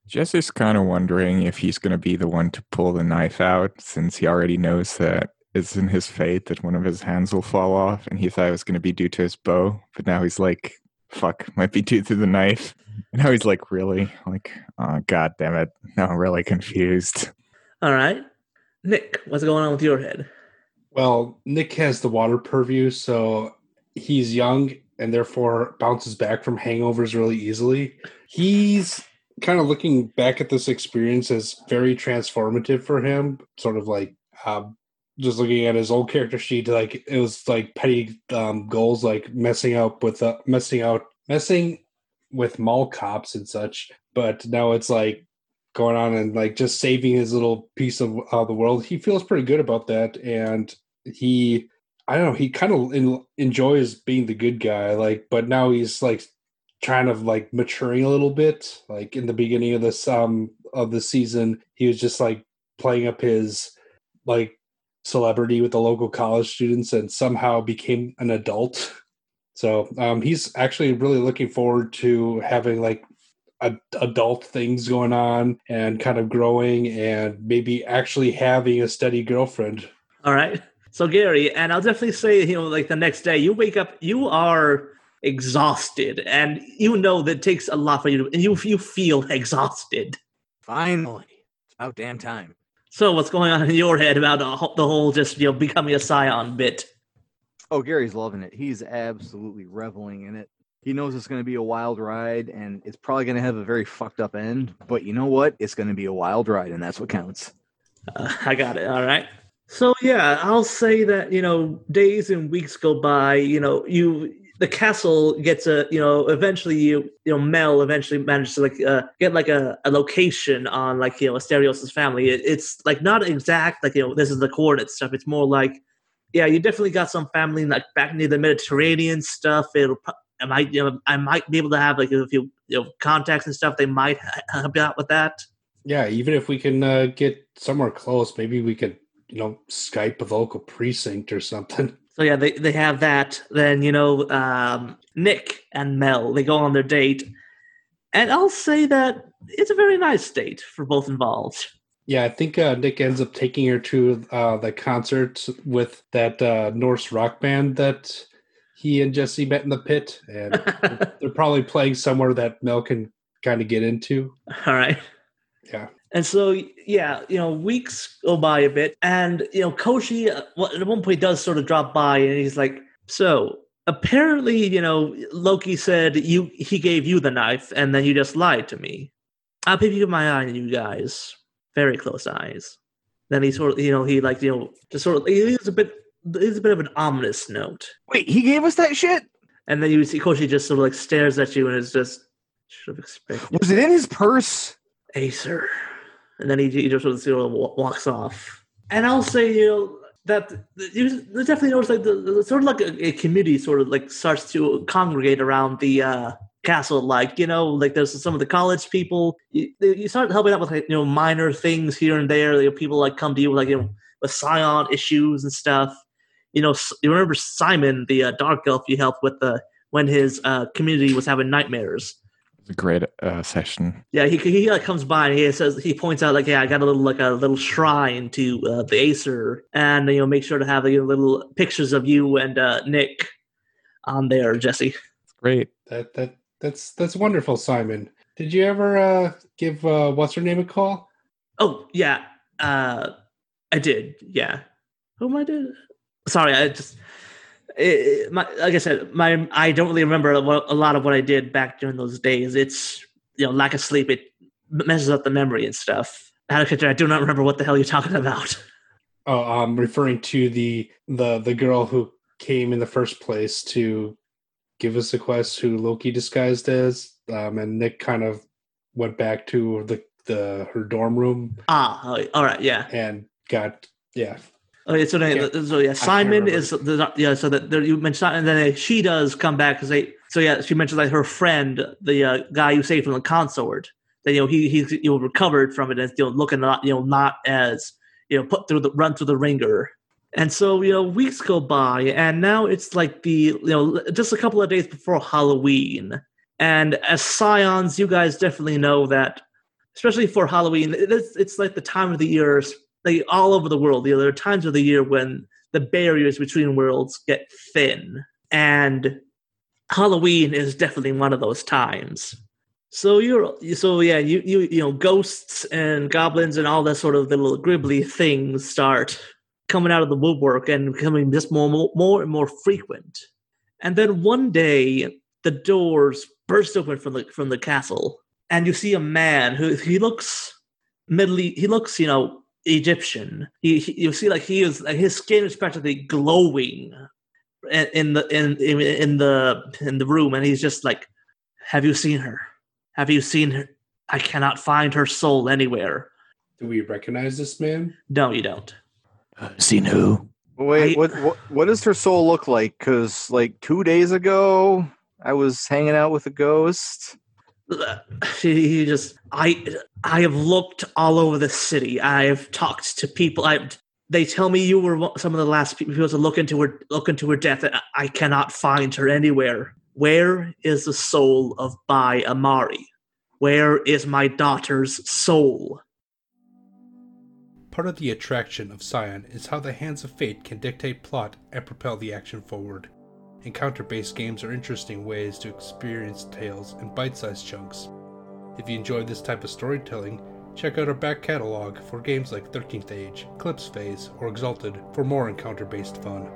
Jesse's kind of wondering if he's going to be the one to pull the knife out since he already knows that it's in his fate that one of his hands will fall off and he thought it was going to be due to his bow. But now he's like, fuck, might be due to the knife. And now he's like, really? Like, oh, god damn it. Now I'm really confused. All right, Nick, what's going on with your head? Well, Nick has the water purview, so he's young and therefore bounces back from hangovers really easily. He's kind of looking back at this experience as very transformative for him, sort of like um, just looking at his old character sheet, like it was like petty um, goals, like messing up with uh, messing out, messing with mall cops and such. But now it's like going on and like just saving his little piece of uh, the world. He feels pretty good about that, and he, I don't know, he kind of enjoys being the good guy. Like, but now he's like trying to like maturing a little bit. Like in the beginning of this um of the season, he was just like playing up his like celebrity with the local college students and somehow became an adult. So um, he's actually really looking forward to having like a, adult things going on and kind of growing and maybe actually having a steady girlfriend. All right. So Gary, and I'll definitely say, you know, like the next day, you wake up, you are exhausted, and you know that takes a lot for you, to, and you you feel exhausted. Finally, it's about damn time. So what's going on in your head about the whole- just you know becoming a scion bit? Oh, Gary's loving it. He's absolutely reveling in it. He knows it's going to be a wild ride and it's probably going to have a very fucked up end. But you know what? It's going to be a wild ride, and that's what counts. Uh, I got it. All right. So yeah, I'll say that you know days and weeks go by. You know, you the castle gets a you know eventually you you know Mel eventually manages to like uh, get like a, a location on like you know Asterios' family. It, it's like not exact like you know this is the coordinate stuff. It's more like yeah, you definitely got some family like back near the Mediterranean stuff. It'll I might you know I might be able to have like a few you know contacts and stuff. They might help out with that. Yeah, even if we can uh, get somewhere close, maybe we could, you know, Skype a local precinct or something. So yeah, they they have that. Then you know, um, Nick and Mel they go on their date, and I'll say that it's a very nice date for both involved. Yeah, I think uh, Nick ends up taking her to uh, the concert with that uh, Norse rock band that he and Jesse met in the pit, and they're probably playing somewhere that Mel can kind of get into. All right. Yeah. And so, yeah, you know, weeks go by a bit, and you know, Koshi uh, at one point does sort of drop by, and he's like, "So apparently, you know, Loki said you he gave you the knife, and then you just lied to me. I'll keep my eye on you guys, very close eyes." Then he sort of, you know, he like, you know, just sort of, he leaves a bit, leaves a bit of an ominous note, Wait, he gave us that shit? and then you see Koshi just sort of like stares at you, and is just should have expected. Was it in his purse? Aesir. And then he, he just sort of, sort of walks off. And I'll say, you know, that you definitely notice like the, the sort of like a, a community sort of like starts to congregate around the uh, castle. Like you know, like there's some of the college people. You, you start helping out with like you know minor things here and there. You know, people like come to you like you know with Scion issues and stuff. You know, you remember Simon, the uh, dark elf you helped with the when his uh, community was having nightmares. It's a great uh, session. Yeah, he he like comes by and he says he points out like yeah I got a little like a little shrine to uh, the Aesir and you know make sure to have like, little pictures of you and uh, Nick on there Jesse. Great. That that that's that's wonderful, Simon. Did you ever uh, give uh, what's her name a call? Oh yeah, uh, I did yeah. Who am I did? Sorry, I just it, my like I said my I don't really remember a lot of what I did back during those days. It's you know lack of sleep it messes up the memory and stuff. Out of character, I do not remember what the hell you're talking about. Oh, I'm referring to the the the girl who came in the first place to give us a quest, who Loki disguised as, um, and Nick kind of went back to the the her dorm room Ah, oh, all right, yeah. and got yeah. Okay, so then, Can't- so yeah, Simon is the yeah. So that there, you mentioned, and then she does come back because they. So yeah, she mentions like her friend, the uh, guy you saved from the consort. That you know he he's you know recovered from it and you know looking not you know not as you know put through the run through the ringer. And so you know weeks go by, and now it's like the you know just a couple of days before Halloween. And as scions, you guys definitely know that, especially for Halloween, it's, it's like the time of the year like all over the world. You know, there are times of the year when the barriers between worlds get thin, and Halloween is definitely one of those times. So you're so yeah, you you you know, ghosts and goblins and all that sort of little gribbly things start coming out of the woodwork and becoming just more more, more and more frequent. And then one day, the doors burst open from the from the castle, and you see a man who he looks middle he looks you know Egyptian. He, he you see like he is like his skin is practically glowing in, in the in, in in the in the room, and he's just like, "Have you seen her? Have you seen her? I cannot find her soul anywhere." Do we recognize this man? No, you don't. Uh, seen who? Wait, I- what, what what does her soul look like? Because like two days ago, I was hanging out with a ghost. He, just I I have looked all over the city. I've talked to people. I they tell me you were some of the last people to look into her look into her death. and I cannot find her anywhere. Where is the soul of Bai Amari? Where is my daughter's soul? Part of the attraction of Scion is how the hands of fate can dictate plot and propel the action forward. Encounter based games are interesting ways to experience tales in bite sized chunks. If you enjoy this type of storytelling, check out our back catalog for games like 13th Age, Eclipse Phase, or Exalted for more encounter based fun.